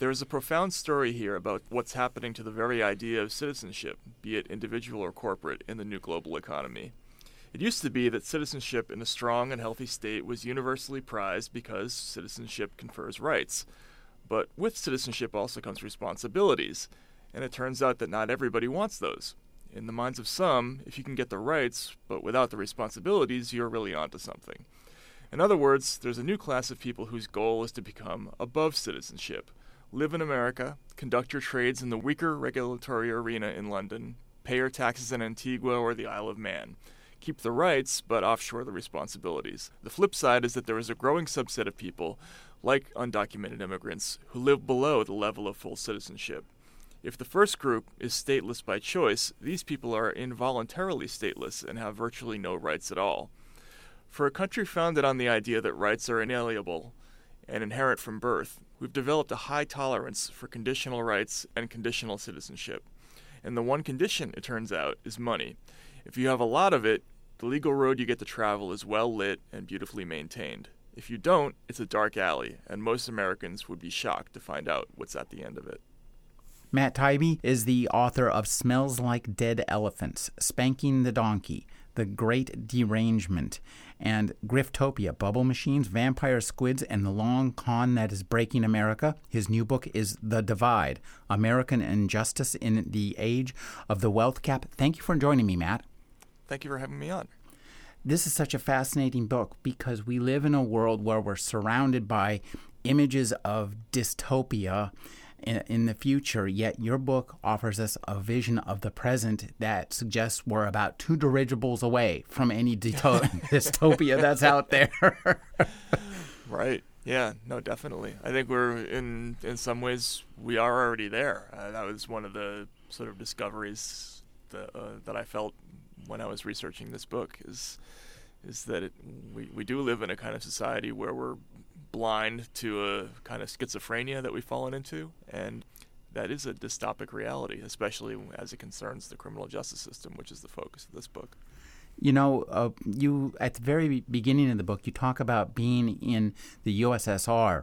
There is a profound story here about what's happening to the very idea of citizenship, be it individual or corporate, in the new global economy. It used to be that citizenship in a strong and healthy state was universally prized because citizenship confers rights. But with citizenship also comes responsibilities, and it turns out that not everybody wants those. In the minds of some, if you can get the rights but without the responsibilities, you're really onto something. In other words, there's a new class of people whose goal is to become above citizenship live in America, conduct your trades in the weaker regulatory arena in London, pay your taxes in Antigua or the Isle of Man. Keep the rights, but offshore the responsibilities. The flip side is that there is a growing subset of people, like undocumented immigrants, who live below the level of full citizenship. If the first group is stateless by choice, these people are involuntarily stateless and have virtually no rights at all. For a country founded on the idea that rights are inalienable and inherent from birth, we've developed a high tolerance for conditional rights and conditional citizenship. And the one condition, it turns out, is money. If you have a lot of it, the legal road you get to travel is well lit and beautifully maintained. If you don't, it's a dark alley, and most Americans would be shocked to find out what's at the end of it. Matt Taibbi is the author of Smells Like Dead Elephants, Spanking the Donkey, The Great Derangement, and Griftopia Bubble Machines, Vampire Squids, and the Long Con That Is Breaking America. His new book is The Divide American Injustice in the Age of the Wealth Gap. Thank you for joining me, Matt. Thank you for having me on. This is such a fascinating book because we live in a world where we're surrounded by images of dystopia in, in the future, yet your book offers us a vision of the present that suggests we're about two dirigibles away from any dystopia that's out there. right. Yeah, no, definitely. I think we're in in some ways we are already there. Uh, that was one of the sort of discoveries that uh, that I felt when I was researching this book is is that it, we we do live in a kind of society where we're blind to a kind of schizophrenia that we've fallen into, and that is a dystopic reality, especially as it concerns the criminal justice system, which is the focus of this book. You know, uh, you at the very beginning of the book, you talk about being in the USSR uh,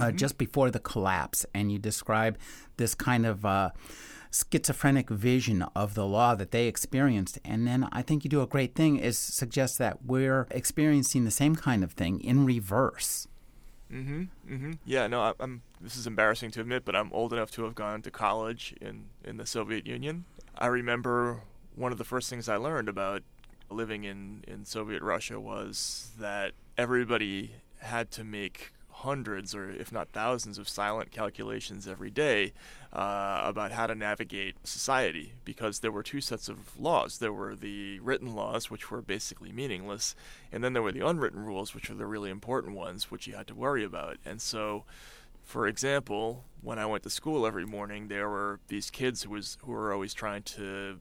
mm-hmm. just before the collapse, and you describe this kind of uh, schizophrenic vision of the law that they experienced. And then I think you do a great thing is suggest that we're experiencing the same kind of thing in reverse. Mm-hmm. Mm-hmm. Yeah. No, I, am This is embarrassing to admit, but I'm old enough to have gone to college in in the Soviet Union. I remember one of the first things I learned about living in in Soviet Russia was that everybody had to make hundreds or if not thousands of silent calculations every day uh, about how to navigate society because there were two sets of laws. There were the written laws, which were basically meaningless, and then there were the unwritten rules, which were the really important ones, which you had to worry about. And so, for example, when I went to school every morning, there were these kids who was who were always trying to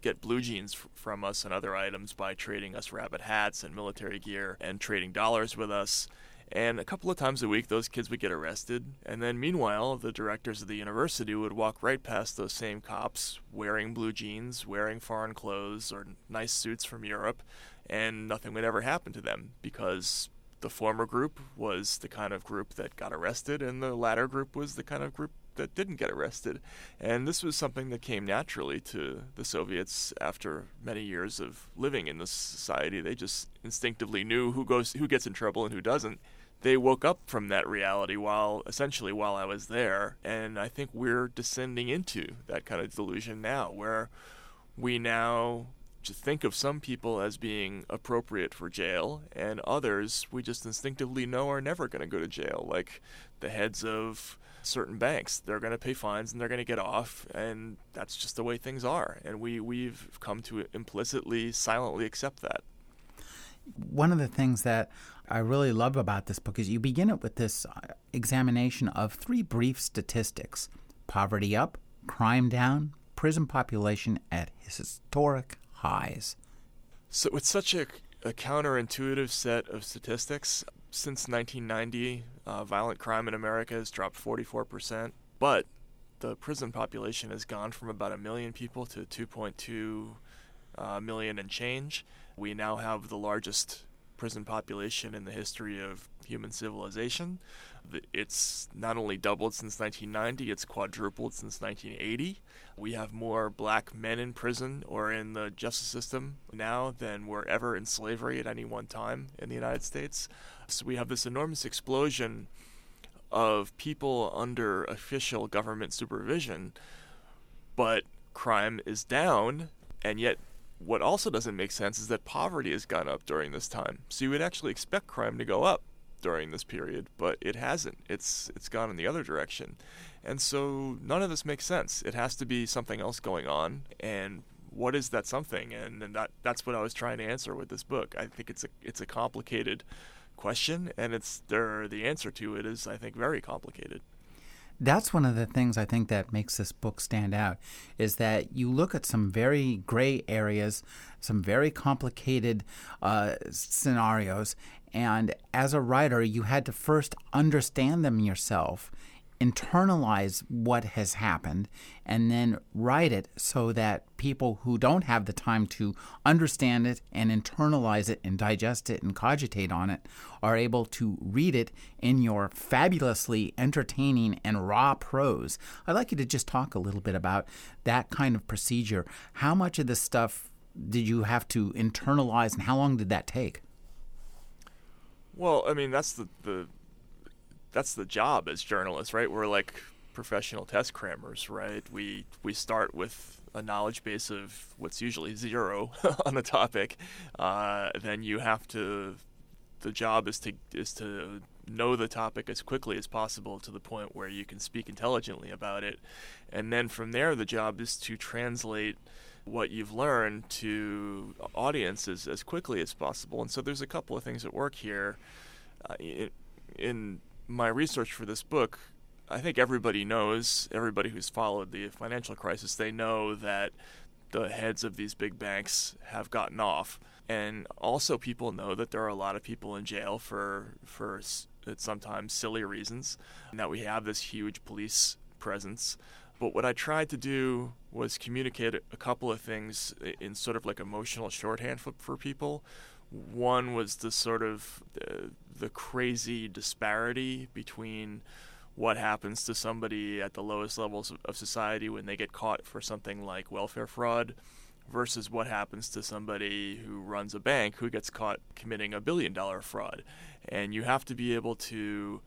get blue jeans f- from us and other items by trading us rabbit hats and military gear and trading dollars with us. And a couple of times a week, those kids would get arrested. And then, meanwhile, the directors of the university would walk right past those same cops wearing blue jeans, wearing foreign clothes, or nice suits from Europe, and nothing would ever happen to them because the former group was the kind of group that got arrested, and the latter group was the kind of group that didn't get arrested. And this was something that came naturally to the Soviets after many years of living in this society. They just instinctively knew who goes who gets in trouble and who doesn't. They woke up from that reality while essentially while I was there, and I think we're descending into that kind of delusion now where we now just think of some people as being appropriate for jail, and others we just instinctively know are never going to go to jail, like the heads of certain banks. They're going to pay fines and they're going to get off, and that's just the way things are. And we we've come to implicitly, silently accept that. One of the things that I really love about this book is you begin it with this uh, examination of three brief statistics: poverty up, crime down, prison population at historic highs. So, with such a, a counterintuitive set of statistics, since 1990, uh, violent crime in America has dropped 44%, but the prison population has gone from about a million people to 2.2 uh, million and change. We now have the largest prison population in the history of human civilization. It's not only doubled since 1990, it's quadrupled since 1980. We have more black men in prison or in the justice system now than were ever in slavery at any one time in the United States. So we have this enormous explosion of people under official government supervision, but crime is down, and yet what also doesn't make sense is that poverty has gone up during this time. So you would actually expect crime to go up during this period, but it hasn't. It's it's gone in the other direction. And so none of this makes sense. It has to be something else going on and what is that something? And, and that that's what I was trying to answer with this book. I think it's a it's a complicated question and it's there the answer to it is I think very complicated that's one of the things I think that makes this book stand out is that you look at some very gray areas, some very complicated uh, scenarios, and as a writer, you had to first understand them yourself internalize what has happened and then write it so that people who don't have the time to understand it and internalize it and digest it and cogitate on it are able to read it in your fabulously entertaining and raw prose. I'd like you to just talk a little bit about that kind of procedure. How much of this stuff did you have to internalize and how long did that take? Well, I mean, that's the, the that's the job as journalists, right? We're like professional test crammers, right? We we start with a knowledge base of what's usually zero on the topic. Uh, then you have to. The job is to is to know the topic as quickly as possible to the point where you can speak intelligently about it, and then from there, the job is to translate what you've learned to audiences as quickly as possible. And so there's a couple of things at work here. Uh, in, in my research for this book, I think everybody knows, everybody who's followed the financial crisis, they know that the heads of these big banks have gotten off. And also, people know that there are a lot of people in jail for, for sometimes silly reasons, and that we have this huge police presence. But what I tried to do was communicate a couple of things in sort of like emotional shorthand for, for people. One was the sort of uh, the crazy disparity between what happens to somebody at the lowest levels of society when they get caught for something like welfare fraud versus what happens to somebody who runs a bank who gets caught committing a billion dollar fraud. And you have to be able to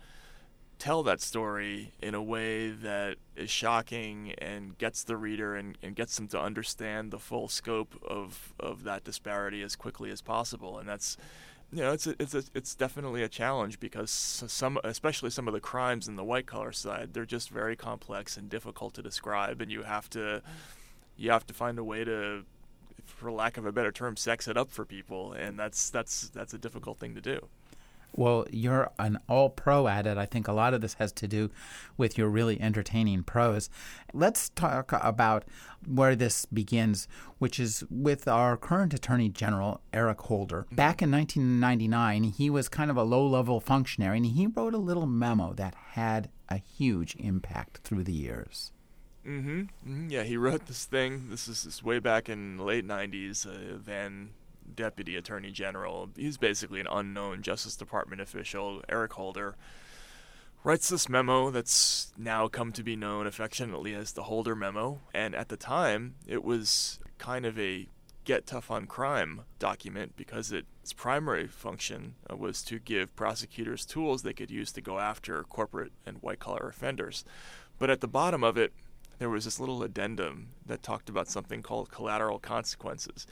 tell that story in a way that is shocking and gets the reader and, and gets them to understand the full scope of, of that disparity as quickly as possible. And that's you know, it's a, it's a, it's definitely a challenge because some, especially some of the crimes in the white collar side, they're just very complex and difficult to describe, and you have to, you have to find a way to, for lack of a better term, sex it up for people, and that's that's that's a difficult thing to do. Well, you're an all pro at it. I think a lot of this has to do with your really entertaining prose. Let's talk about where this begins, which is with our current Attorney General, Eric Holder. Back in 1999, he was kind of a low level functionary, and he wrote a little memo that had a huge impact through the years. Mm-hmm. mm-hmm. Yeah, he wrote this thing. This is this way back in the late 90s. Uh, Van deputy attorney general. He's basically an unknown Justice Department official, Eric Holder. Writes this memo that's now come to be known affectionately as the Holder Memo, and at the time it was kind of a get tough on crime document because its primary function was to give prosecutors tools they could use to go after corporate and white collar offenders. But at the bottom of it, there was this little addendum that talked about something called collateral consequences.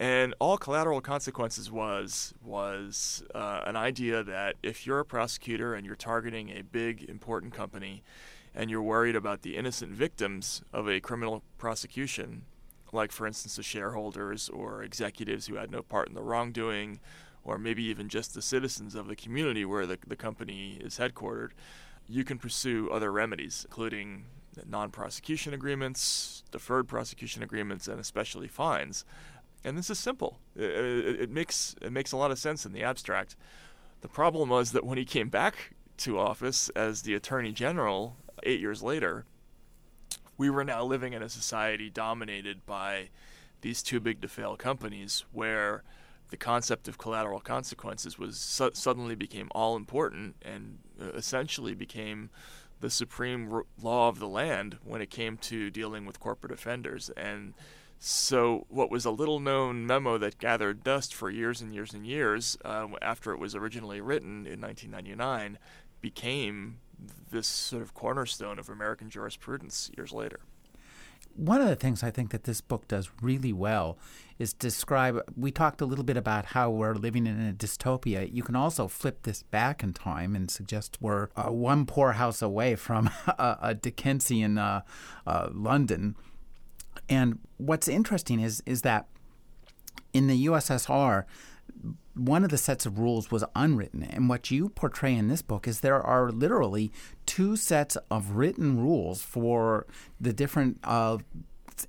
And all collateral consequences was was uh, an idea that if you're a prosecutor and you're targeting a big important company, and you're worried about the innocent victims of a criminal prosecution, like for instance the shareholders or executives who had no part in the wrongdoing, or maybe even just the citizens of the community where the, the company is headquartered, you can pursue other remedies, including non prosecution agreements, deferred prosecution agreements, and especially fines And this is simple. It, it, it, makes it makes a lot of sense in the abstract. The problem was that when he came back to office as the attorney general eight years later, we were now living in a society dominated by these too big to fail companies where the concept of collateral consequences was su- suddenly became all important and uh, essentially became the supreme r- law of the land when it came to dealing with corporate offenders and so what was a little known memo that gathered dust for years and years and years uh, after it was originally written in 1999 became this sort of cornerstone of American jurisprudence years later. One of the things I think that this book does really well is describe. We talked a little bit about how we're living in a dystopia. You can also flip this back in time and suggest we're uh, one poor house away from a, a Dickensian uh, uh, London. And what's interesting is is that in the USSR, one of the sets of rules was unwritten. And what you portray in this book is there are literally two sets of written rules for the different uh,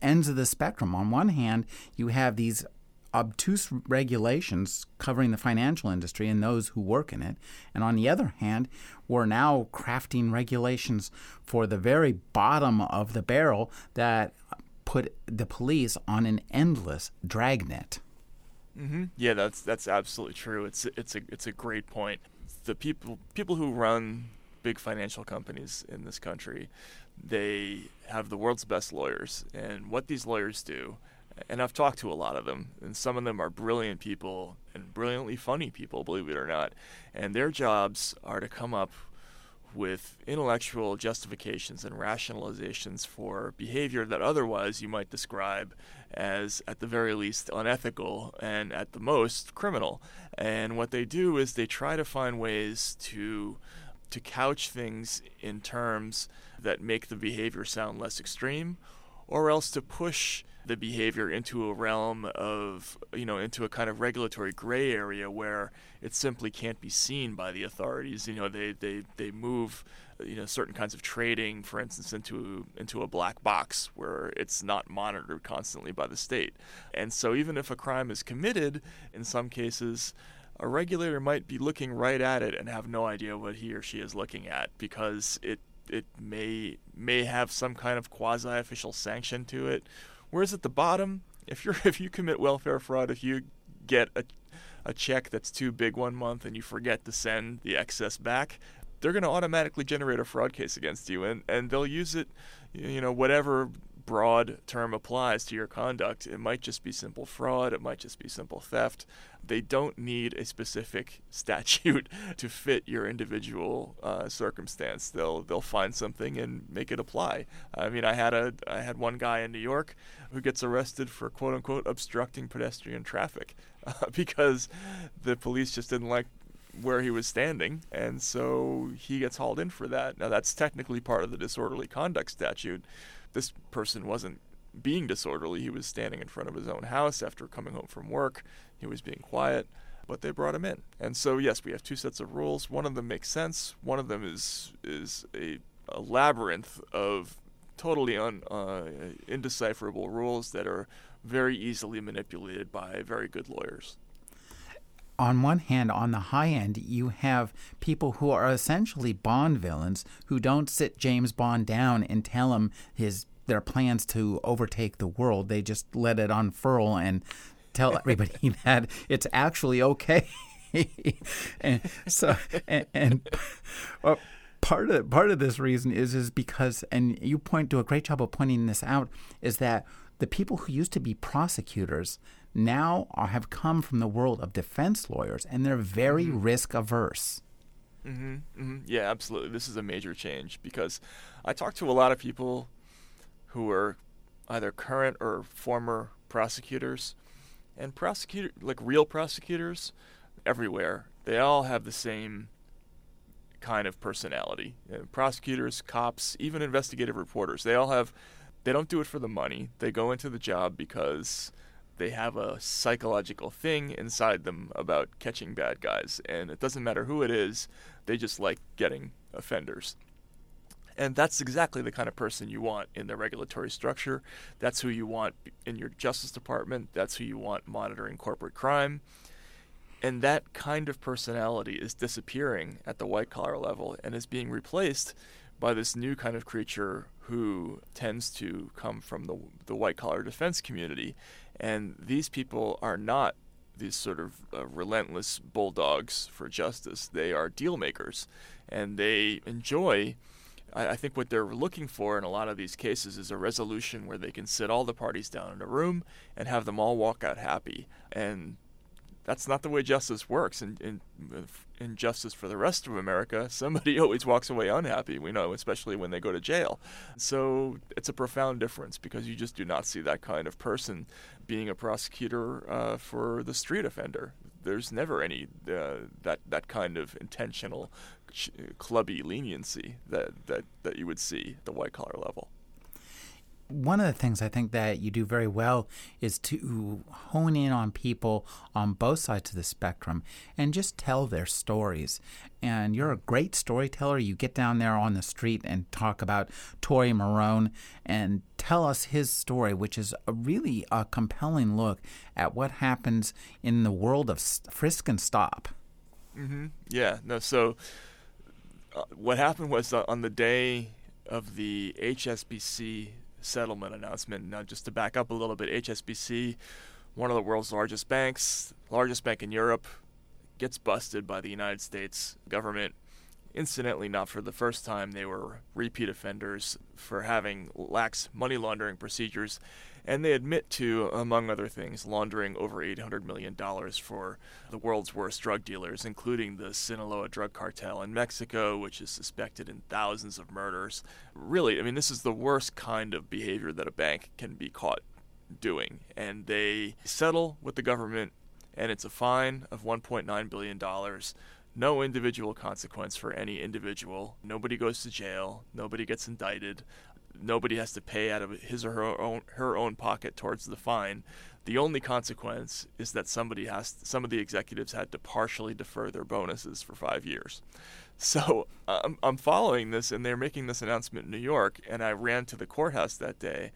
ends of the spectrum. On one hand, you have these obtuse regulations covering the financial industry and those who work in it. And on the other hand, we're now crafting regulations for the very bottom of the barrel that put the police on an endless dragnet. Mm-hmm. Yeah, that's that's absolutely true. It's it's a it's a great point. The people people who run big financial companies in this country, they have the world's best lawyers, and what these lawyers do. And I've talked to a lot of them, and some of them are brilliant people and brilliantly funny people, believe it or not. And their jobs are to come up with intellectual justifications and rationalizations for behavior that otherwise you might describe as, at the very least, unethical and at the most criminal. And what they do is they try to find ways to to couch things in terms that make the behavior sound less extreme, or else to push the behavior into a realm of, you know, into a kind of regulatory gray area where it simply can't be seen by the authorities. You know, they, they, they move, you know, certain kinds of trading, for instance, into into a black box where it's not monitored constantly by the state. And so even if a crime is committed, in some cases, a regulator might be looking right at it and have no idea what he or she is looking at because it it may may have some kind of quasi official sanction to it Whereas at the bottom, if you're if you commit welfare fraud, if you get a a check that's too big one month and you forget to send the excess back, they're going to automatically generate a fraud case against you and and they'll use it you know whatever broad term applies to your conduct. It might just be simple fraud, it might just be simple theft. They don't need a specific statute to fit your individual uh, circumstance. They'll they'll find something and make it apply. I mean, I had a I had one guy in New York who gets arrested for quote unquote obstructing pedestrian traffic uh, because the police just didn't like where he was standing, and so he gets hauled in for that. Now, that's technically part of the disorderly conduct statute, this person wasn't being disorderly. He was standing in front of his own house after coming home from work. He was being quiet, but they brought him in. And so, yes, we have two sets of rules. One of them makes sense. One of them is is a, a labyrinth of totally un, uh, indecipherable rules that are very easily manipulated by very good lawyers on one hand, on the high end, you have people who are essentially Bond villains who don't sit James Bond down and tell him his their plans to overtake the world. They just let it unfurl and tell everybody that it's actually okay. and so, and, and well, part of part of this reason is is because, and you point do a great job of pointing this out, is that the people who used to be prosecutors now have come from the world of defense lawyers, and they're very mm-hmm. risk averse. Mm-hmm, mm-hmm. Yeah, absolutely. This is a major change because I talk to a lot of people who are either current or former prosecutors, and prosecutor like real prosecutors everywhere. They all have the same kind of personality. You prosecutors, cops, even investigative reporters. They all have. They don't do it for the money. They go into the job because they have a psychological thing inside them about catching bad guys, and it doesn't matter who it is, they just like getting offenders. And that's exactly the kind of person you want in the regulatory structure. That's who you want in your Justice Department. That's who you want monitoring corporate crime. And that kind of personality is disappearing at the white collar level and is being replaced by this new kind of creature who tends to come from the, the white collar defense community. And these people are not these sort of uh, relentless bulldogs for justice. They are deal makers, and they enjoy. I, I think what they're looking for in a lot of these cases is a resolution where they can sit all the parties down in a room and have them all walk out happy. And that's not the way justice works. And in, justice for the rest of America, somebody always walks away unhappy, we know, especially when they go to jail. So it's a profound difference because you just do not see that kind of person being a prosecutor uh, for the street offender. There's never any uh, that that kind of intentional, clubby leniency that, that, that you would see at the white collar level one of the things I think that you do very well is to hone in on people on both sides of the spectrum and just tell their stories. And you're a great storyteller. You get down there on the street and talk about Tory Marone and tell us his story, which is a really a compelling look at what happens in the world of frisk and stop. Mm-hmm. Yeah. No. So uh, what happened was uh, on the day of the HSBC settlement announcement. Now, just to back up a little bit, HSBC, one of the world's largest banks, largest bank in Europe, gets busted by the United States government. Incidentally, not for the first time, they were repeat offenders for having lax money laundering procedures and they admit to, among other things, laundering over $800 million for the world's worst drug dealers, including the Sinaloa drug cartel in Mexico, which is suspected in thousands of murders. Really, I mean, this is the worst kind of behavior that a bank can be caught doing. And they settle with the government, and it's a fine of $1.9 billion no individual consequence for any individual. Nobody goes to jail. Nobody gets indicted nobody has to pay out of his or her own her own pocket towards the fine. The only consequence is that somebody has some of the executives had to partially defer their bonuses for five years. So I'm, I'm following this, and they're making this announcement in New York, and I ran to the courthouse that day,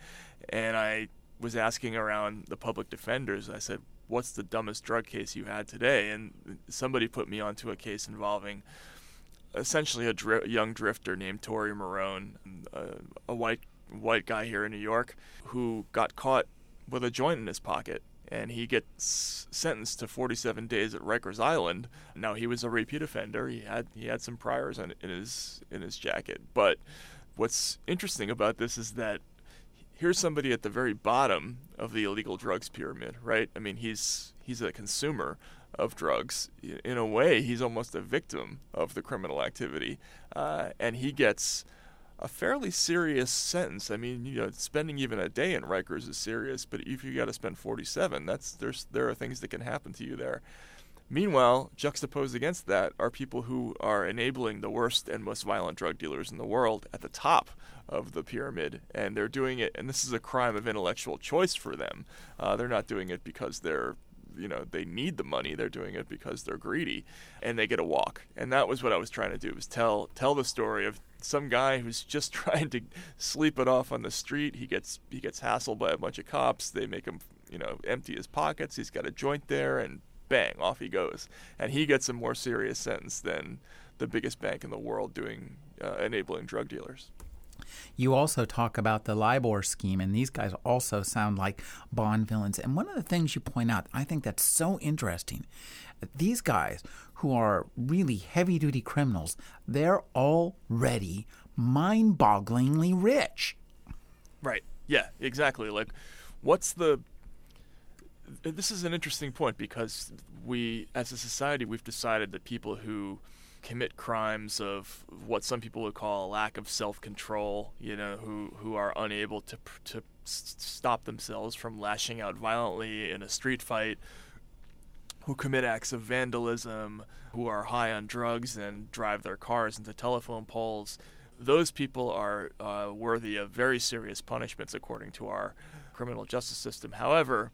and I was asking around the public defenders. I said, "What's the dumbest drug case you had today?" And somebody put me onto a case involving essentially a dri- young drifter named Tori Marone, a, a white white guy here in New York, who got caught with a joint in his pocket and he gets sentenced to 47 days at Rikers Island. Now he was a repeat offender. He had he had some priors in, in his in his jacket. But what's interesting about this is that here's somebody at the very bottom of the illegal drugs pyramid, right? I mean, he's he's a consumer of drugs. In a way, he's almost a victim of the criminal activity, uh, and he gets a fairly serious sentence. I mean, you know, spending even a day in Rikers is serious, but if you got to spend 47, that's there's there are things that can happen to you there. Meanwhile, juxtaposed against that are people who are enabling the worst and most violent drug dealers in the world at the top of the pyramid, and they're doing it. And this is a crime of intellectual choice for them. Uh, they're not doing it because they're you know they need the money they're doing it because they're greedy and they get a walk and that was what i was trying to do was tell tell the story of some guy who's just trying to sleep it off on the street he gets he gets hassled by a bunch of cops they make him you know empty his pockets he's got a joint there and bang off he goes and he gets a more serious sentence than the biggest bank in the world doing uh, enabling drug dealers you also talk about the LIBOR scheme, and these guys also sound like Bond villains. And one of the things you point out, I think that's so interesting. These guys who are really heavy duty criminals, they're already mind bogglingly rich. Right. Yeah, exactly. Like, what's the. This is an interesting point because we, as a society, we've decided that people who commit crimes of what some people would call a lack of self-control, you know, who who are unable to to stop themselves from lashing out violently in a street fight, who commit acts of vandalism, who are high on drugs and drive their cars into telephone poles. Those people are uh, worthy of very serious punishments according to our criminal justice system. However,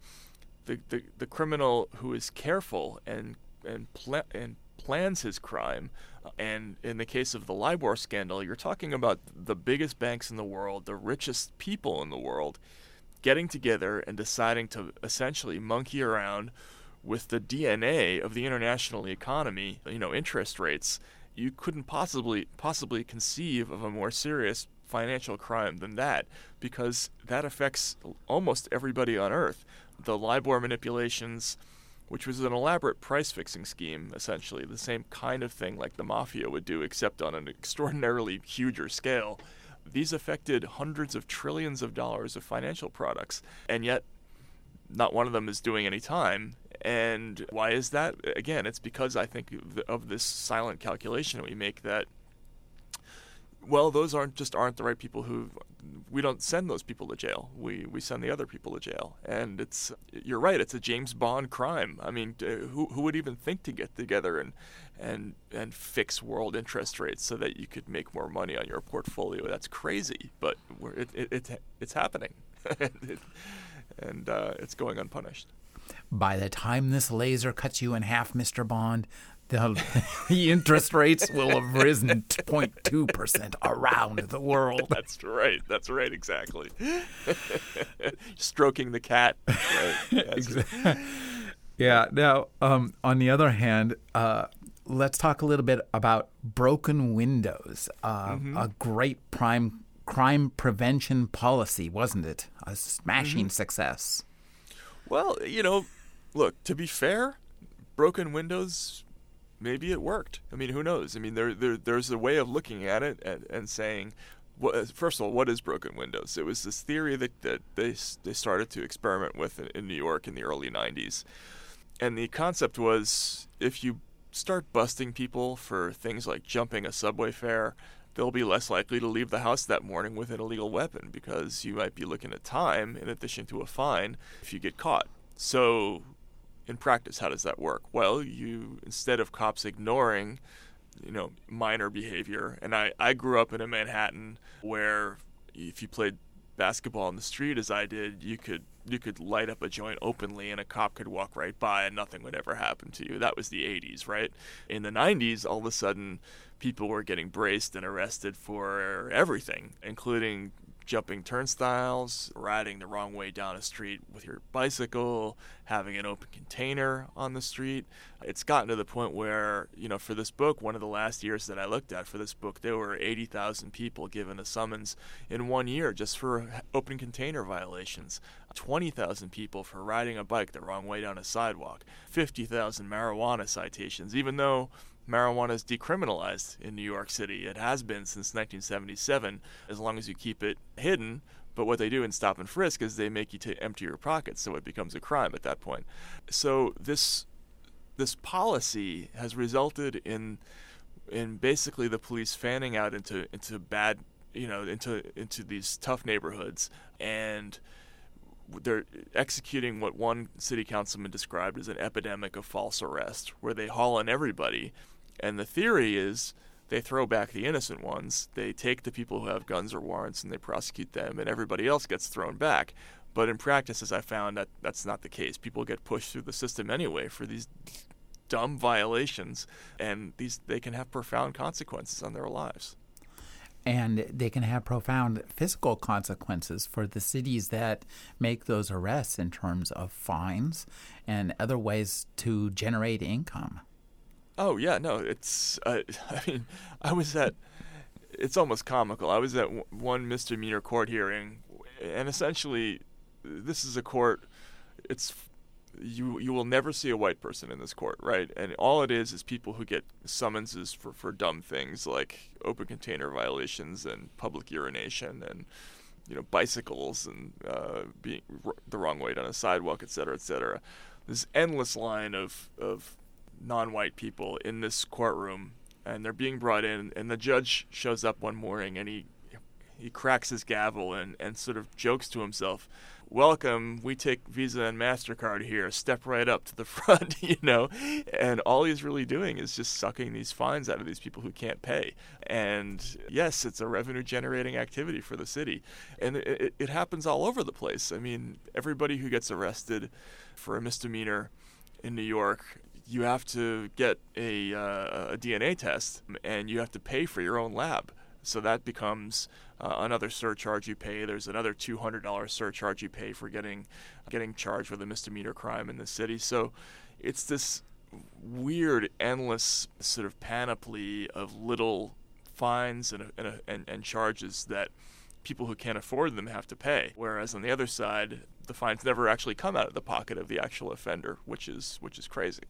the, the, the criminal who is careful and and, pl- and plans his crime uh, And in the case of the LIBOR scandal, you're talking about the biggest banks in the world, the richest people in the world, getting together and deciding to essentially monkey around with the DNA of the international economy, you know, interest rates. You couldn't possibly possibly conceive of a more serious financial crime than that because that affects almost everybody on earth. The LIBOR manipulations, which was an elaborate price fixing scheme, essentially, the same kind of thing like the mafia would do, except on an extraordinarily huger scale. These affected hundreds of trillions of dollars of financial products, and yet not one of them is doing any time. And why is that? Again, it's because I think of this silent calculation that we make that well, those aren't just aren't the right people who we don't send those people to jail. We we send the other people to jail, and it's you're right. It's a James Bond crime. I mean, who who would even think to get together and and and fix world interest rates so that you could make more money on your portfolio? That's crazy, but it, it, it it's happening, and uh, it's going unpunished. By the time this laser cuts you in half, Mr. Bond, the, interest rates will have risen 0.2% around the world. That's right. That's right. Exactly. Stroking the cat. Right. exactly. Yeah. Now, um, on the other hand, uh, let's talk a little bit about broken windows. Uh, mm-hmm. A great prime crime prevention policy, wasn't it? A smashing mm-hmm. success. Well, you know, look, to be fair, broken windows maybe it worked. I mean, who knows? I mean, there, there there's a way of looking at it and, and saying, well, first of all, what is broken windows? It was this theory that, that they they started to experiment with in, in New York in the early '90s, and the concept was if you start busting people for things like jumping a subway fare, they'll be less likely to leave the house that morning with an illegal weapon because you might be looking at time in addition to a fine if you get caught. So in practice, how does that work? Well, you instead of cops ignoring, you know, minor behavior, and I, I grew up in a Manhattan where if you played basketball on the street as I did, you could you could light up a joint openly and a cop could walk right by and nothing would ever happen to you. That was the 80s, right? In the 90s, all of a sudden people were getting braced and arrested for everything, including jumping turnstiles, riding the wrong way down a street with your bicycle, having an open container on the street. It's gotten to the point where, you know, for this book, one of the last years that I looked at for this book, there were 80,000 people given a summons in one year just for open container violations, 20,000 people for riding a bike the wrong way down a sidewalk, 50,000 marijuana citations, even though marijuana is decriminalized in New York City. It has been since 1977, as long as you keep it hidden. But what they do in stop and frisk is they make you to empty your pockets, so it becomes a crime at that point. So this this policy has resulted in in basically the police fanning out into into bad you know into into these tough neighborhoods and they're executing what one city councilman described as an epidemic of false arrest, where they haul in everybody and the theory is they throw back the innocent ones. They take the people who have guns or warrants and they prosecute them, and everybody else gets thrown back. But in practice, as I found, that that's not the case. People get pushed through the system anyway for these dumb violations, and these they can have profound consequences on their lives. And they can have profound physical consequences for the cities that make those arrests in terms of fines and other ways to generate income. Oh yeah, no, it's. Uh, I mean, I was at. It's almost comical. I was at one misdemeanor court hearing, and essentially, this is a court. It's you you will never see a white person in this court, right? And all it is is people who get summonses for, for dumb things like open container violations and public urination and you know bicycles and uh, being r- the wrong way down a sidewalk, et cetera, et cetera. This endless line of of non-white people in this courtroom, and they're being brought in, and the judge shows up one morning and he he cracks his gavel and, and sort of jokes to himself, Welcome, we take Visa and MasterCard here. Step right up to the front, you know? And all he's really doing is just sucking these fines out of these people who can't pay. And yes, it's a revenue generating activity for the city. And it, it happens all over the place. I mean, everybody who gets arrested for a misdemeanor in New York you have to get a, uh, a DNA test and you have to pay for your own lab. So that becomes uh, another surcharge you pay. There's another $200 surcharge you pay for getting getting charged with a misdemeanor crime in the city. So it's this weird, endless sort of panoply of little fines and, and, and, and charges that people who can't afford them have to pay. Whereas on the other side, the fines never actually come out of the pocket of the actual offender, which is which is crazy.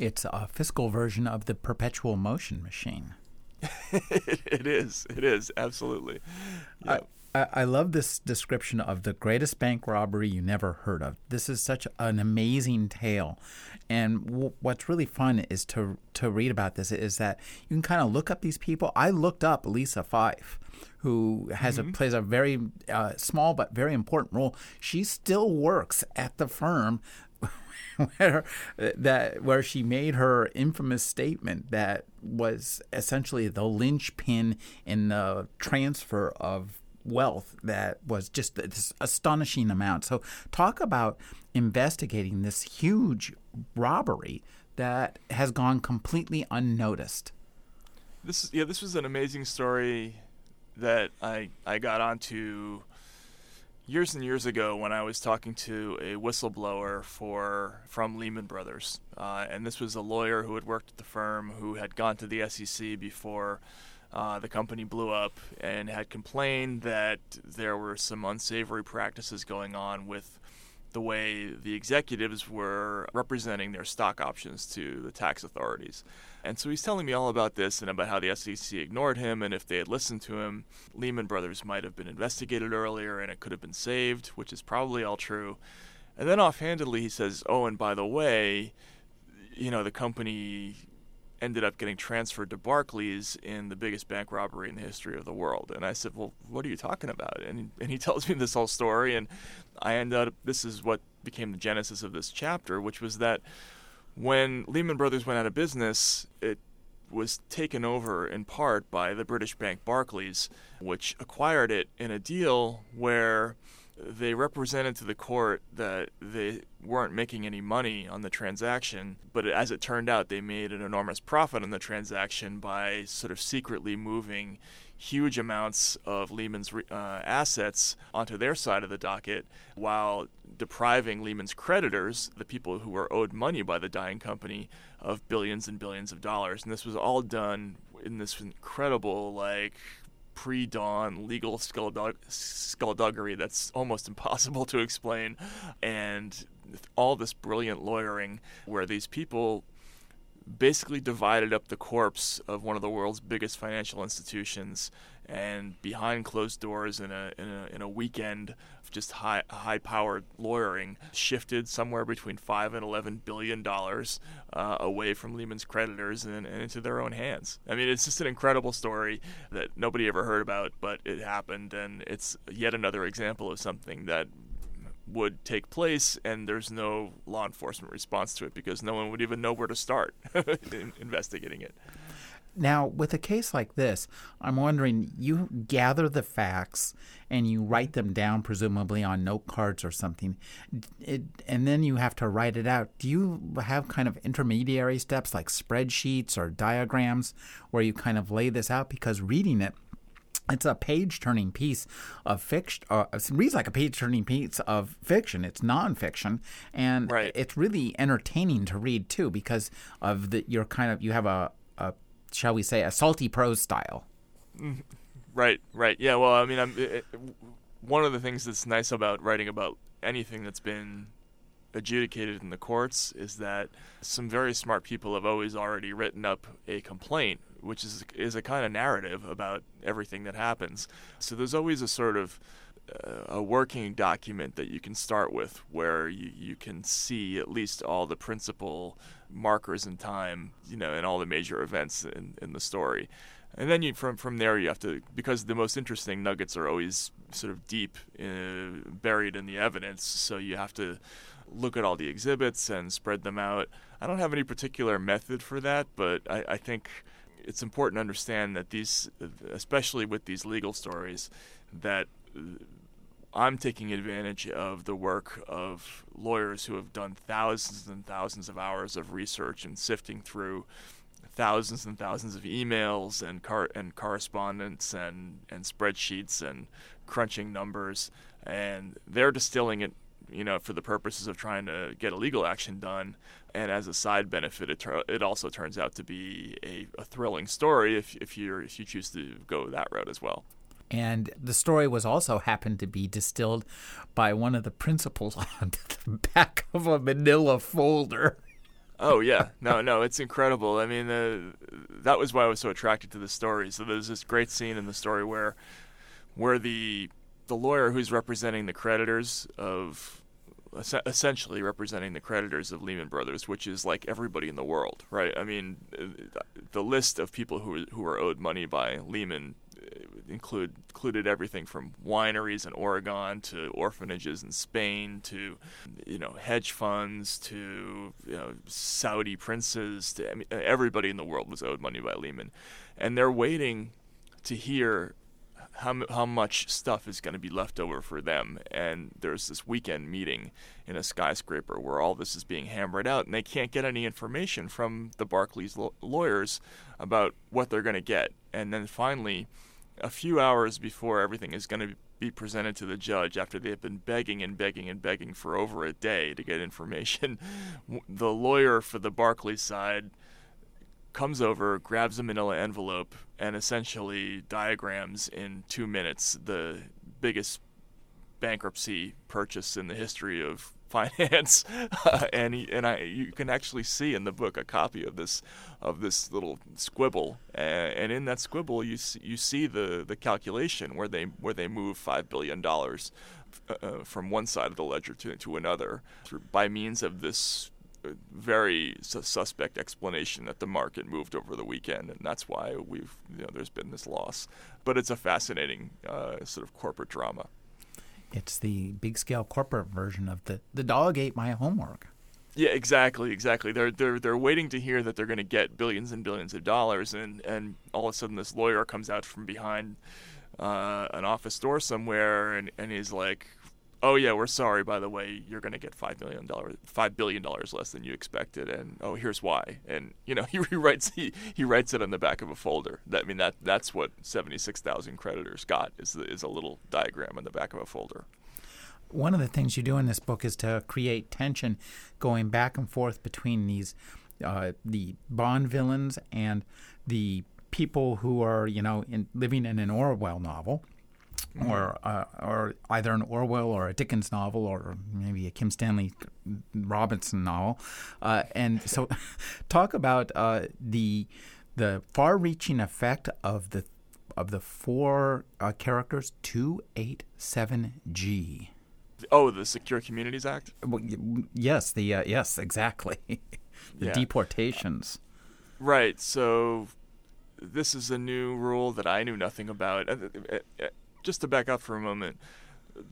It's a fiscal version of the perpetual motion machine. it, it is. It is absolutely. Yeah. I, I love this description of the greatest bank robbery you never heard of. This is such an amazing tale, and w- what's really fun is to to read about this is that you can kind of look up these people. I looked up Lisa Fife, who has mm-hmm. a plays a very uh, small but very important role. She still works at the firm where that where she made her infamous statement that was essentially the linchpin in the transfer of wealth that was just this astonishing amount. So talk about investigating this huge robbery that has gone completely unnoticed. This yeah, this was an amazing story that I I got onto years and years ago when I was talking to a whistleblower for from Lehman Brothers, uh, and this was a lawyer who had worked at the firm who had gone to the SEC before uh, the company blew up and had complained that there were some unsavory practices going on with the way the executives were representing their stock options to the tax authorities. And so he's telling me all about this and about how the SEC ignored him, and if they had listened to him, Lehman Brothers might have been investigated earlier and it could have been saved, which is probably all true. And then offhandedly, he says, Oh, and by the way, you know, the company ended up getting transferred to Barclays in the biggest bank robbery in the history of the world. And I said, "Well, what are you talking about?" And and he tells me this whole story, and I end up. This is what became the genesis of this chapter, which was that when Lehman Brothers went out of business, it was taken over in part by the British bank Barclays, which acquired it in a deal where they represented to the court that they weren't making any money on the transaction, but as it turned out, they made an enormous profit on the transaction by sort of secretly moving huge amounts of Lehman's uh, assets onto their side of the docket while depriving Lehman's creditors, the people who were owed money by the dying company, of billions and billions of dollars. And this was all done in this incredible, like, pre-dawn legal skulldug- skullduggery that's almost impossible to explain, and all this brilliant lawyering where these people basically divided up the corpse of one of the world's biggest financial institutions and behind closed doors in a in a, in a weekend of just high high powered lawyering shifted somewhere between five and eleven billion dollars uh, away from Lehman's creditors and, and, into their own hands. I mean, it's just an incredible story that nobody ever heard about, but it happened, and it's yet another example of something that would take place, and there's no law enforcement response to it because no one would even know where to start in investigating it. Now, with a case like this, I'm wondering you gather the facts and you write them down, presumably on note cards or something, it, and then you have to write it out. Do you have kind of intermediary steps like spreadsheets or diagrams where you kind of lay this out? Because reading it, it's a page turning piece of fiction. Uh, it reads like a page turning piece of fiction. It's nonfiction, and right. it's really entertaining to read too because of the you're kind of you have a, a shall we say a salty prose style. Right, right. Yeah. Well, I mean, I'm, it, one of the things that's nice about writing about anything that's been adjudicated in the courts is that some very smart people have always already written up a complaint which is is a kind of narrative about everything that happens. So there's always a sort of a working document that you can start with where you, you can see at least all the principal markers in time, you know, and all the major events in, in the story. And then you, from from there you have to because the most interesting nuggets are always sort of deep uh, buried in the evidence. So you have to look at all the exhibits and spread them out. I don't have any particular method for that, but I, I think it's important to understand that these, especially with these legal stories, that I'm taking advantage of the work of lawyers who have done thousands and thousands of hours of research and sifting through thousands and thousands of emails and car- and correspondence and, and spreadsheets and crunching numbers and they're distilling it you know for the purposes of trying to get a legal action done. And as a side benefit it, it also turns out to be a, a thrilling story if, if you if you choose to go that route as well and the story was also happened to be distilled by one of the principals on the back of a manila folder Oh yeah, no, no, it's incredible. I mean, uh, that was why I was so attracted to the story. So there's this great scene in the story where, where the the lawyer who's representing the creditors of, essentially representing the creditors of Lehman Brothers, which is like everybody in the world, right? I mean, the list of people who who are owed money by Lehman include included everything from wineries in Oregon to orphanages in Spain to you know hedge funds to you know, Saudi princes to I mean, everybody in the world was owed money by Lehman, and they're waiting to hear how how much stuff is going to be left over for them. And there's this weekend meeting in a skyscraper where all this is being hammered out, and they can't get any information from the Barclays lawyers about what they're going to get. And then finally, a few hours before everything is going to be presented to the judge after they have been begging and begging and begging for over a day to get information. the lawyer for the Barclays side comes over, grabs a manila envelope, and essentially diagrams in two minutes the biggest bankruptcy purchase in the history of finance, uh, and he, and I you can actually see in the book a copy of this of this little squibble, uh, and in that squibble you see, you see the the calculation where they where they move five billion dollars uh, uh from one side of the ledger to to another by means of this uh, very suspect explanation that the market moved over the weekend, and that's why we've you know there's been this loss. But it's a fascinating uh, sort of corporate drama. It's the big scale corporate version of the the dog ate my homework. Yeah, exactly, exactly. They're they're they're waiting to hear that they're going to get billions and billions of dollars, and and all of a sudden this lawyer comes out from behind uh, an office door somewhere, and and he's like, "Oh yeah, we're sorry. By the way, you're going to get five million dollars, five billion dollars less than you expected, and oh, here's why." And you know, he writes he, he writes it on the back of a folder. That I mean that that's what seventy six thousand creditors got is is a little diagram on the back of a folder one of the things you do in this book is to create tension going back and forth between these uh, the Bond villains and the people who are you know in, living in an Orwell novel. Or, uh, or either an Orwell or a Dickens novel, or maybe a Kim Stanley Robinson novel, uh, and so talk about uh, the the far-reaching effect of the of the four uh, characters two eight seven G. Oh, the Secure Communities Act. Well, yes, the uh, yes, exactly. the yeah. deportations. Right. So this is a new rule that I knew nothing about. Uh, uh, uh, just to back up for a moment,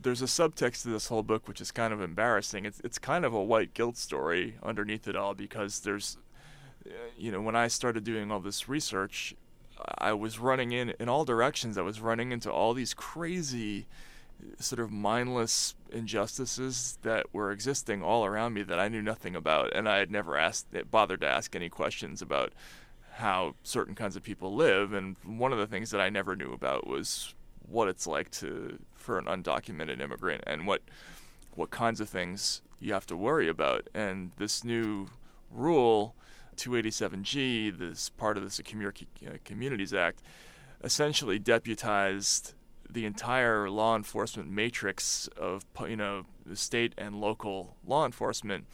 there's a subtext to this whole book which is kind of embarrassing. It's it's kind of a white guilt story underneath it all because there's, you know, when I started doing all this research, I was running in in all directions. I was running into all these crazy sort of mindless injustices that were existing all around me that I knew nothing about, and I had never asked, bothered to ask any questions about how certain kinds of people live. And one of the things that I never knew about was what it's like to for an undocumented immigrant and what what kinds of things you have to worry about. And this new rule, 287G, this part of the Secure uh, Communities Act, essentially deputized the entire law enforcement matrix of you know state and local law enforcement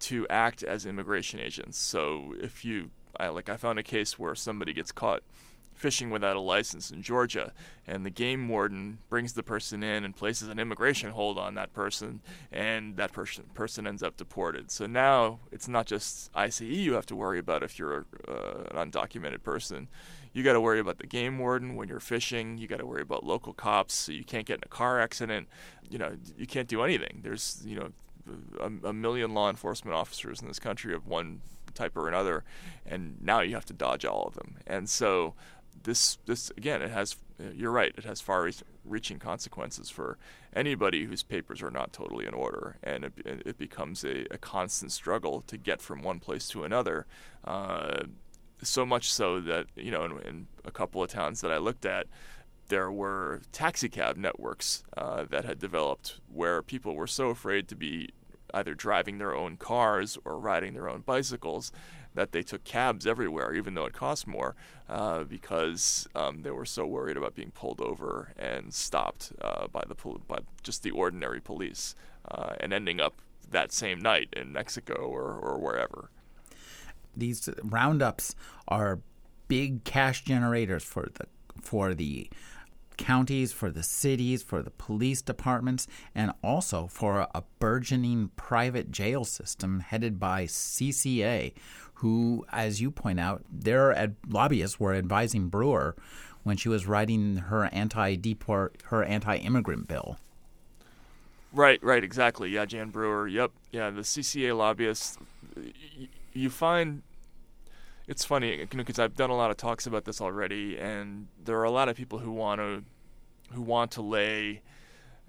to act as immigration agents. So if you I like I found a case where somebody gets caught fishing without a license in Georgia, and the game warden brings the person in and places an immigration hold on that person, and that person person ends up deported. So now it's not just ICE you have to worry about if you're uh, an undocumented person. You got to worry about the game warden when you're fishing. You got to worry about local cops, so you can't get in a car accident. You know, you can't do anything. There's you know a, a million law enforcement officers in this country of one type or another, and now you have to dodge all of them. And so this this again it has you're right it has far reaching consequences for anybody whose papers are not totally in order. And it, it becomes a, a constant struggle to get from one place to another. Uh, so much so that, you know, in, in, a couple of towns that I looked at, there were taxicab networks uh, that had developed where people were so afraid to be either driving their own cars or riding their own bicycles that they took cabs everywhere, even though it cost more, uh, because um, they were so worried about being pulled over and stopped uh, by the pol- by just the ordinary police, uh, and ending up that same night in Mexico or, or wherever. These roundups are big cash generators for the for the counties, for the cities, for the police departments, and also for a burgeoning private jail system headed by CCA, who, as you point out, their lobbyists were advising Brewer when she was writing her anti-deport, her anti-immigrant bill. Right, right, exactly. Yeah, Jan Brewer. Yep, yeah. The CCA lobbyists. You find it's funny because I've done a lot of talks about this already, and there are a lot of people who want to who want to lay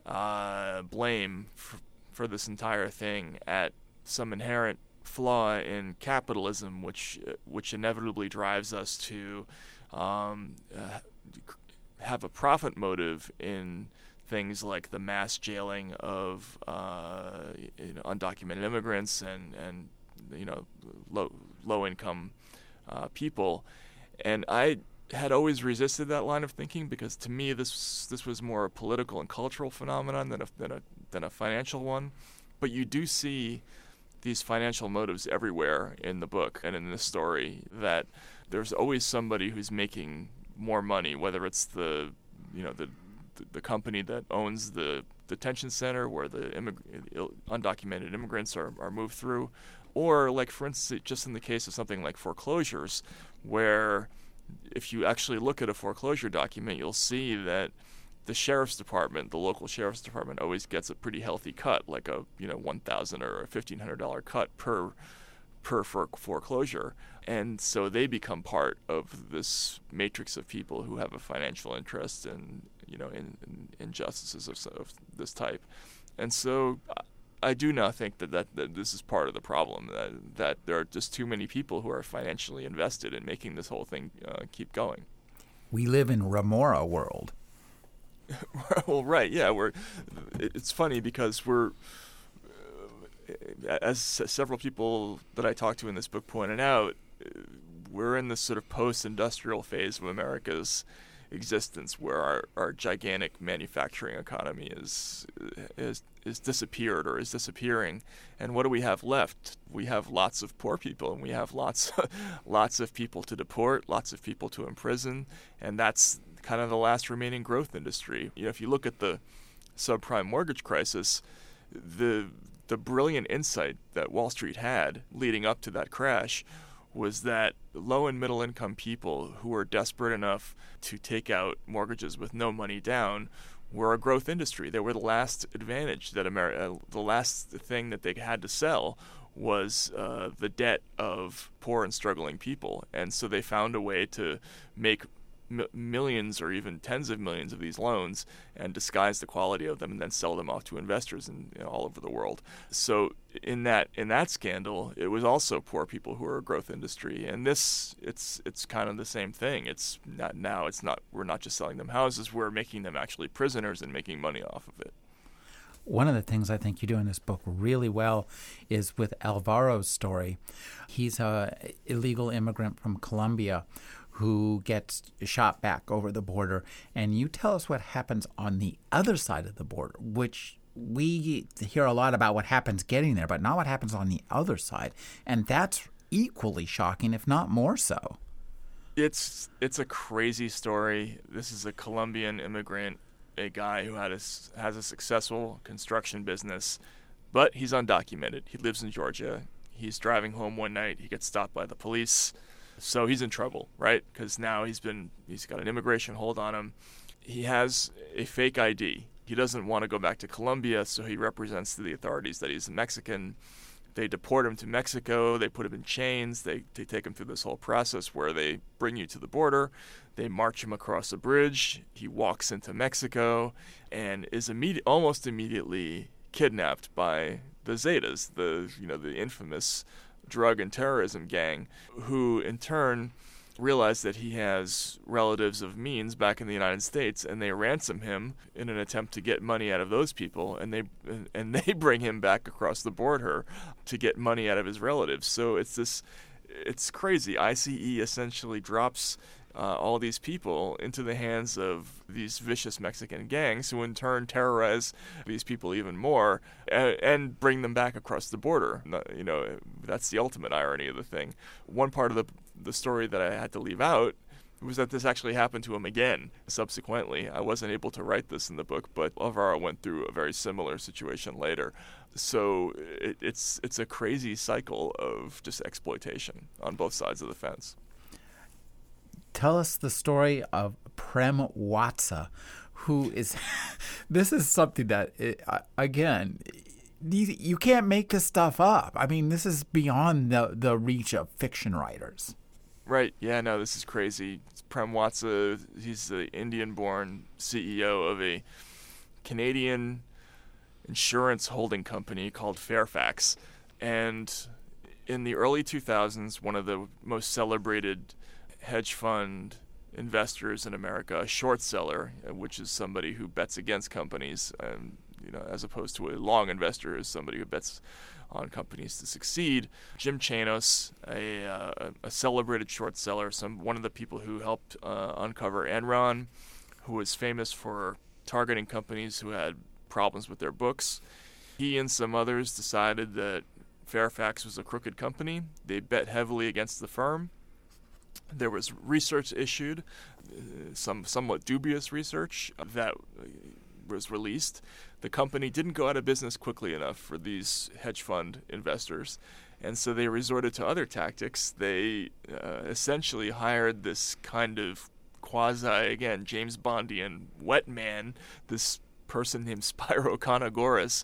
uh, blame for, for this entire thing at some inherent flaw in capitalism, which which inevitably drives us to um, uh, have a profit motive in things like the mass jailing of uh, you know, undocumented immigrants and and you know low low income uh, people, and I had always resisted that line of thinking because to me this this was more a political and cultural phenomenon than a than a than a financial one. But you do see these financial motives everywhere in the book and in this story that there's always somebody who's making more money, whether it's the you know the the company that owns the detention center where the immig- undocumented immigrants are, are moved through, or like for instance, just in the case of something like foreclosures, where if you actually look at a foreclosure document, you'll see that the sheriff's department, the local sheriff's department, always gets a pretty healthy cut, like a you know one thousand or a fifteen hundred dollar cut per per foreclosure, and so they become part of this matrix of people who have a financial interest in you know in, in injustices of, of this type, and so I do not think that, that, that this is part of the problem. That, that there are just too many people who are financially invested in making this whole thing uh, keep going. We live in Remora world. well, right, yeah. We're. It's funny because we're, uh, as several people that I talked to in this book pointed out, uh, we're in this sort of post-industrial phase of America's existence where our, our gigantic manufacturing economy is is is disappeared or is disappearing. And what do we have left? We have lots of poor people and we have lots lots of people to deport lots of people to imprison. And that's kind of the last remaining growth industry. You know if you look at the subprime mortgage crisis the the brilliant insight that Wall Street had leading up to that crash was that low and middle income people who were desperate enough to take out mortgages with no money down were a growth industry. They were the last advantage that America, uh, the last thing that they had to sell was uh, the debt of poor and struggling people. And so they found a way to make millions or even tens of millions of these loans and disguise the quality of them and then sell them off to investors in, you know, all over the world. So in that in that scandal, it was also poor people who were a growth industry. And this it's it's kind of the same thing. It's not now it's not we're not just selling them houses, we're making them actually prisoners and making money off of it. One of the things I think you do in this book really well is with Alvaro's story. He's a illegal immigrant from Colombia who gets shot back over the border. And you tell us what happens on the other side of the border, which we hear a lot about what happens getting there, but not what happens on the other side. And that's equally shocking, if not more so. It's it's a crazy story. This is a Colombian immigrant, a guy who had a, has a successful construction business, but he's undocumented. He lives in Georgia. He's driving home one night. He gets stopped by the police. So he's in trouble, right? Because now he's been he's got an immigration hold on him. He has a fake ID. He doesn't want to go back to Colombia, so he represents to the authorities that he's a Mexican. they deport him to Mexico. They put him in chains. They, they take him through this whole process where they bring you to the border. They march him across a bridge. He walks into Mexico and is immediate, almost immediately kidnapped by the Zetas, the you know the infamous drug and terrorism gang, who in turn realize that he has relatives of means back in the United States, and they ransom him in an attempt to get money out of those people, and they and they bring him back across the border to get money out of his relatives. So it's this, it's crazy. ICE essentially drops. Uh, all these people into the hands of these vicious Mexican gangs, who in turn terrorize these people even more and, and bring them back across the border. You know, that's the ultimate irony of the thing. One part of the the story that I had to leave out was that this actually happened to him again subsequently. I wasn't able to write this in the book, but Alvaro went through a very similar situation later. So it, it's it's a crazy cycle of just exploitation on both sides of the fence. Tell us the story of Prem Watsa, who is. this is something that, it, again, you can't make this stuff up. I mean, this is beyond the the reach of fiction writers. Right. Yeah. No. This is crazy. Prem Watsa. He's the Indian-born CEO of a Canadian insurance holding company called Fairfax, and in the early 2000s, one of the most celebrated hedge fund investors in America, a short seller, which is somebody who bets against companies, um, you know, as opposed to a long investor, is somebody who bets on companies to succeed. Jim Chanos, a, uh, a celebrated short seller, some one of the people who helped uh, uncover Enron, who was famous for targeting companies who had problems with their books. He and some others decided that Fairfax was a crooked company. They bet heavily against the firm. There was research issued, uh, some somewhat dubious research that was released, the company didn't go out of business quickly enough for these hedge fund investors. And so they resorted to other tactics. They uh, essentially hired this kind of quasi, again, James Bondian wet man, this person named Spyro Contogouris.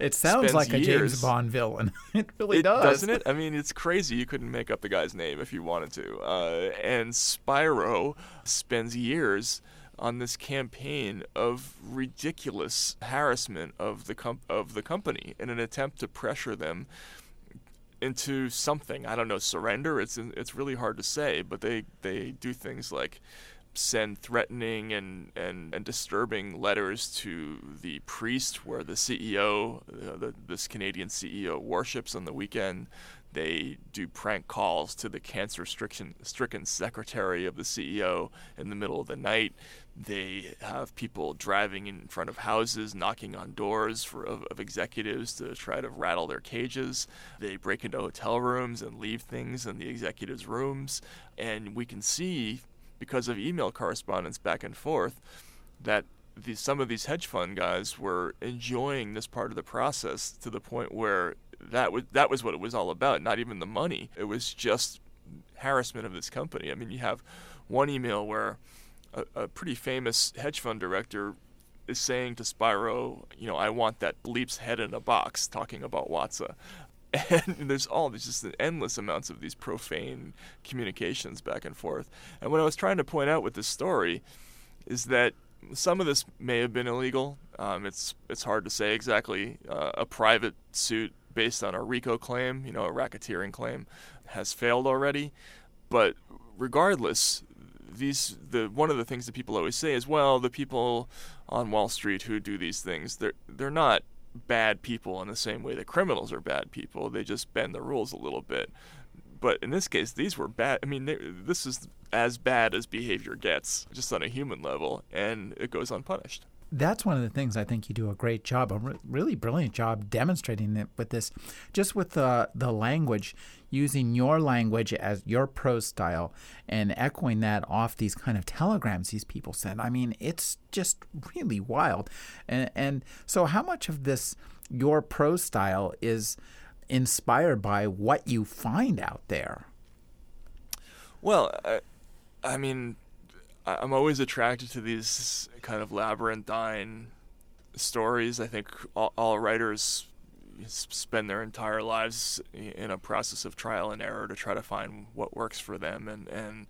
It sounds like years, a James Bond villain. it really it, does. Doesn't it? I mean, it's crazy. You couldn't make up the guy's name if you wanted to. Uh, and Spyro spends years on this campaign of ridiculous harassment of the com- of the company in an attempt to pressure them into something. I don't know, surrender. It's it's really hard to say, but they they do things like send threatening and, and, and disturbing letters to the priest where the CEO, uh, the, this Canadian CEO, worships on the weekend. They do prank calls to the cancer stricken, stricken secretary of the CEO in the middle of the night. They have people driving in front of houses, knocking on doors for, of, of executives to try to rattle their cages. They break into hotel rooms and leave things in the executives' rooms. And we can see, because of email correspondence back and forth, that some of these hedge fund guys were enjoying this part of the process to the point where that was that was what it was all about. Not even the money. It was just harassment of this company. I mean, you have one email where a, a pretty famous hedge fund director is saying to Spyro, you know, I want that bleep's head in a box, talking about Watsa. And there's all there's just endless amounts of these profane communications back and forth. And what I was trying to point out with this story is that some of this may have been illegal. Um, it's it's hard to say exactly. Uh, a private suit based on a RICO claim, you know, a racketeering claim, has failed already. But regardless, these the one of the things that people always say is, well, the people on Wall Street who do these things, they're they're not bad people in the same way that criminals are bad people. They just bend the rules a little bit. But in this case, these were bad. I mean, they, this is as bad as behavior gets, just on a human level, and it goes unpunished that's one of the things I think you do a great job, a re- really brilliant job demonstrating it with this, just with the the language, using your language as your prose style and echoing that off these kind of telegrams these people send. I mean, it's just really wild. And, and so, how much of this your prose style is inspired by what you find out there? Well, I, I mean, I'm always attracted to these kind of labyrinthine stories. I think all, all, writers, spend their entire lives in a process of trial and error to try to find what works for them. And and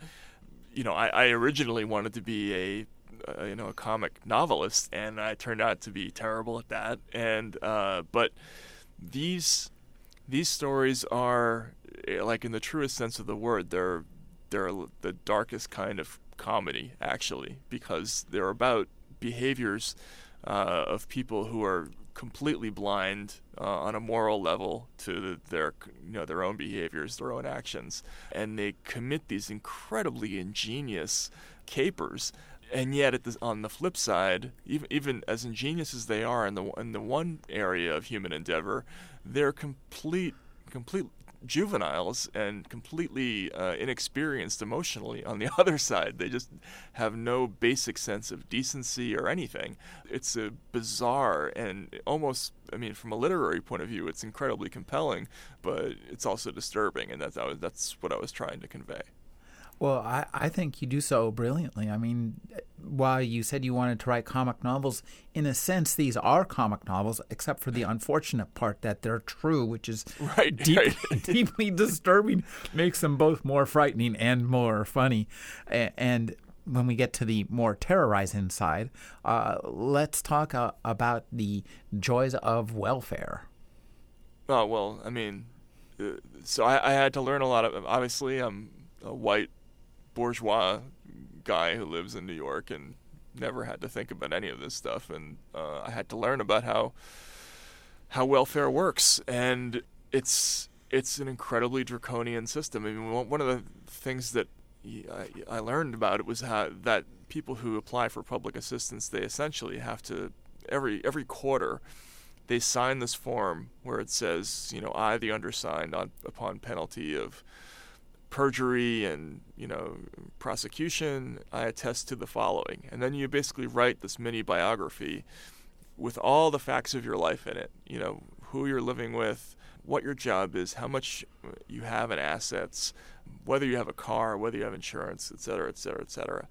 you know, I, I originally wanted to be a uh, you know a comic novelist, and I turned out to be terrible at that. And uh, but these these stories are eh, like in the truest sense of the word, they're they're the darkest kind of comedy actually because they're about behaviors uh, of people who are completely blind uh, on a moral level to their you know their own behaviors, their own actions, and they commit these incredibly ingenious capers. And yet, the, on the flip side, even even as ingenious as they are in the in the one area of human endeavor, they're complete complete juveniles and completely uh, inexperienced emotionally on the other side. They just have no basic sense of decency or anything. It's a bizarre and almost, I mean, from a literary point of view, it's incredibly compelling, but it's also disturbing, and that's, that's what I was trying to convey. Well, I, I think you do so brilliantly. I mean, while you said you wanted to write comic novels, in a sense, these are comic novels, except for the unfortunate part that they're true, which is right, deep, right. deeply disturbing, makes them both more frightening and more funny. And when we get to the more terrorizing side, uh, let's talk uh, about the joys of welfare. Oh, well, I mean, uh, so I, I, had to learn a lot of, obviously, I'm a white bourgeois guy who lives in New York and never had to think about any of this stuff. And uh, I had to learn about how how welfare works, and it's it's an incredibly draconian system. I mean, one of the things that I learned about it was how that people who apply for public assistance they essentially have to every every quarter they sign this form where it says you know I the undersigned on upon penalty of perjury and you know prosecution i attest to the following. And then you basically write this mini biography with all the facts of your life in it. You know who you're living with what your job is how much you have in assets whether you have a car whether you have insurance et cetera et cetera et cetera.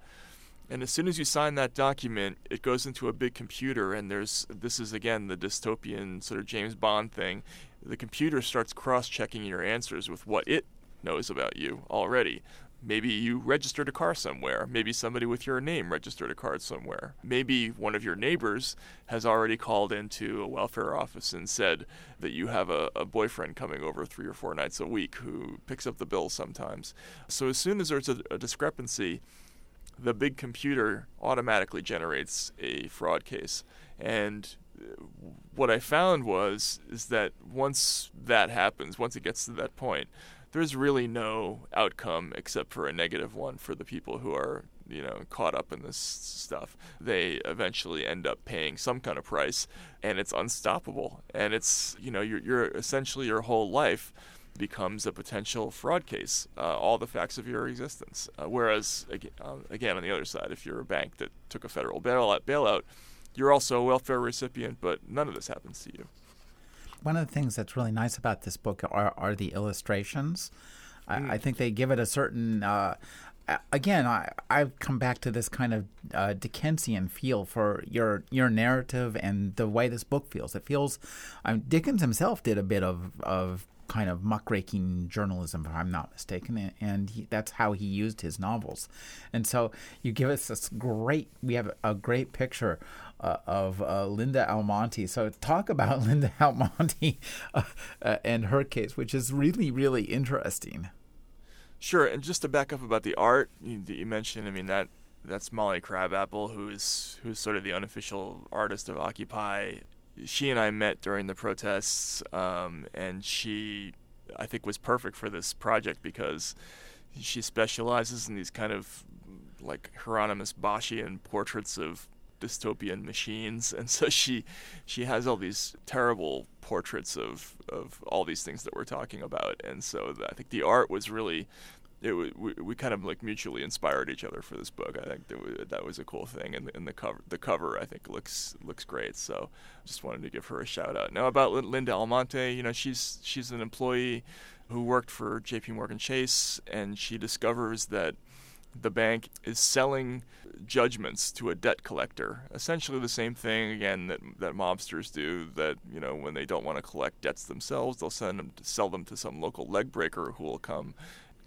And as soon as you sign that document, it goes into a big computer, and there's this is again the dystopian sort of James Bond thing. The computer starts cross checking your answers with what it knows about you already. Maybe you registered a car somewhere. Maybe somebody with your name registered a car somewhere. Maybe one of your neighbors has already called into a welfare office and said that you have a, a, boyfriend coming over three or four nights a week who picks up the bill sometimes. So as soon as there's a, a discrepancy, the big computer automatically generates a fraud case. And uh, what I found was is that once that happens, once it gets to that point, there's really no outcome except for a negative one for the people who are you know caught up in this stuff. They eventually end up paying some kind of price and it's unstoppable. And it's you know you're, you're essentially your whole life becomes a potential fraud case uh, all the facts of your existence. Uh, whereas again, uh, again on the other side if you're a bank that took a federal bailout bailout you're also a welfare recipient but none of this happens to you one of the things that's really nice about this book are, are the illustrations. Mm. I, I, think they give it a certain. Uh, again, I I've come back to this kind of uh, Dickensian feel for your your narrative and the way this book feels. It feels. Um, Dickens himself did a bit of of kind of muckraking journalism, if I'm not mistaken, and he, that's how he used his novels. And so you give us this great. We have a great picture uh, of uh, Linda Almonte. So talk about Linda Almonte uh, uh, and her case, which is really, really interesting. Sure, and just to back up about the art you, you mentioned, I mean that that's Molly Crabapple, who's who's sort of the unofficial artist of Occupy. She and I met during the protests, um, and she, I think, was perfect for this project because she specializes in these kind of like Hieronymus Boschian portraits of dystopian machines, and so she she has all these terrible portraits of of all these things that we're talking about, and so I think the art was really. It we, we kind of like mutually inspired each other for this book. I think that was, that was a cool thing, and, and the cover the cover I think looks looks great. So just wanted to give her a shout out. Now about Linda Almonte, you know she's she's an employee who worked for J.P. Morgan Chase, and she discovers that the bank is selling judgments to a debt collector. Essentially the same thing again that that mobsters do. That you know when they don't want to collect debts themselves, they'll send them to sell them to some local leg breaker who will come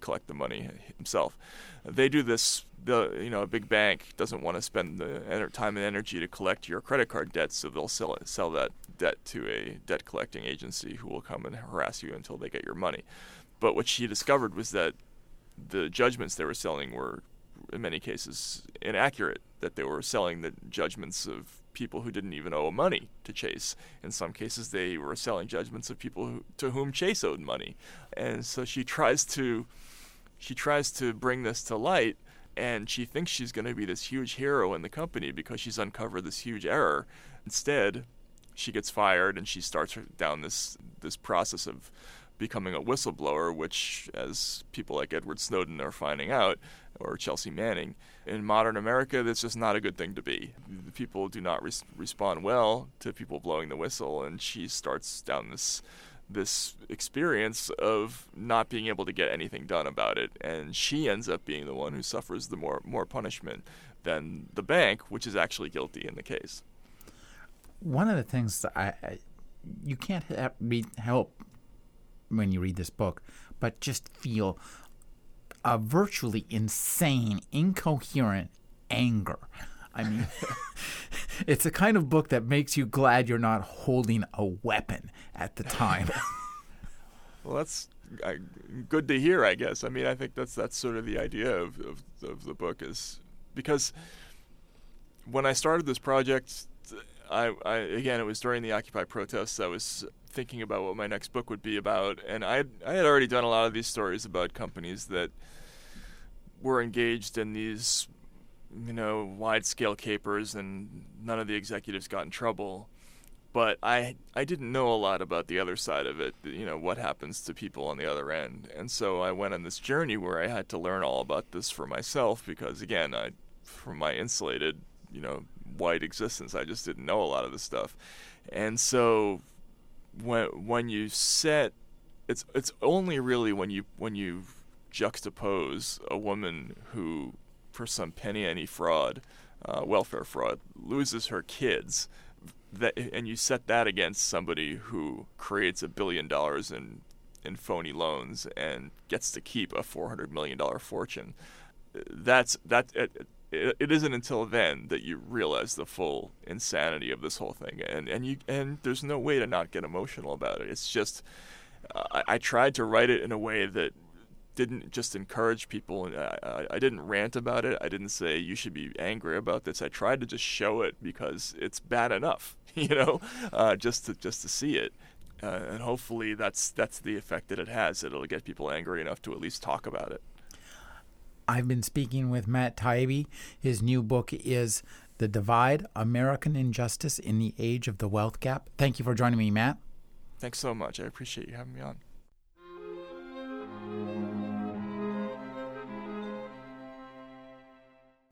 collect the money himself. They do this. The you know a big bank doesn't want to spend the time and energy to collect your credit card debt, so they'll sell it, sell that debt to a debt collecting agency who will come and harass you until they get your money. But what she discovered was that the judgments they were selling were in many cases inaccurate, that they were selling the judgments of people who didn't even owe money to Chase. In some cases, they were selling judgments of people who, to whom Chase owed money. And so she tries to she tries to bring this to light and she thinks she's going to be this huge hero in the company because she's uncovered this huge error. Instead, she gets fired and she starts down this this process of becoming a whistleblower, which, as people like Edward Snowden are finding out, or Chelsea Manning, in modern America, that's just not a good thing to be. People do not res- respond well to people blowing the whistle, and she starts down this this experience of not being able to get anything done about it, and she ends up being the one who suffers the more more punishment than the bank, which is actually guilty in the case. One of the things that I, I you can't help when you read this book, but just feel a virtually insane, incoherent anger. I mean, it's a kind of book that makes you glad you're not holding a weapon at the time. well, that's I, good to hear, I guess. I mean, I think that's that's sort of the idea of, of, of the book is because when I started this project, I, I again it was during the Occupy protests. I was thinking about what my next book would be about, and I I had already done a lot of these stories about companies that were engaged in these, you know, wide scale capers, and none of the executives got in trouble. But I I didn't know a lot about the other side of it, you know, what happens to people on the other end, and so I went on this journey where I had to learn all about this for myself because again, I from my insulated, you know, white existence, I just didn't know a lot of this stuff, and so when when you set it's it's only really when you when you juxtapose a woman who for some penny any fraud uh, welfare fraud loses her kids that and you set that against somebody who creates a billion dollars in in phony loans and gets to keep a 400 million dollar fortune that's that it, it, it isn't until then that you realize the full insanity of this whole thing, and and you and there's no way to not get emotional about it. It's just uh, I, I, tried to write it in a way that didn't just encourage people, I, I, didn't rant about it. I didn't say you should be angry about this. I tried to just show it because it's bad enough, you know, uh, just to just to see it. Uh, and hopefully that's that's the effect that it has. That it'll get people angry enough to at least talk about it. I've been speaking with Matt Taibbi. His new book is The Divide American Injustice in the Age of the Wealth Gap. Thank you for joining me, Matt. Thanks so much. I appreciate you having me on.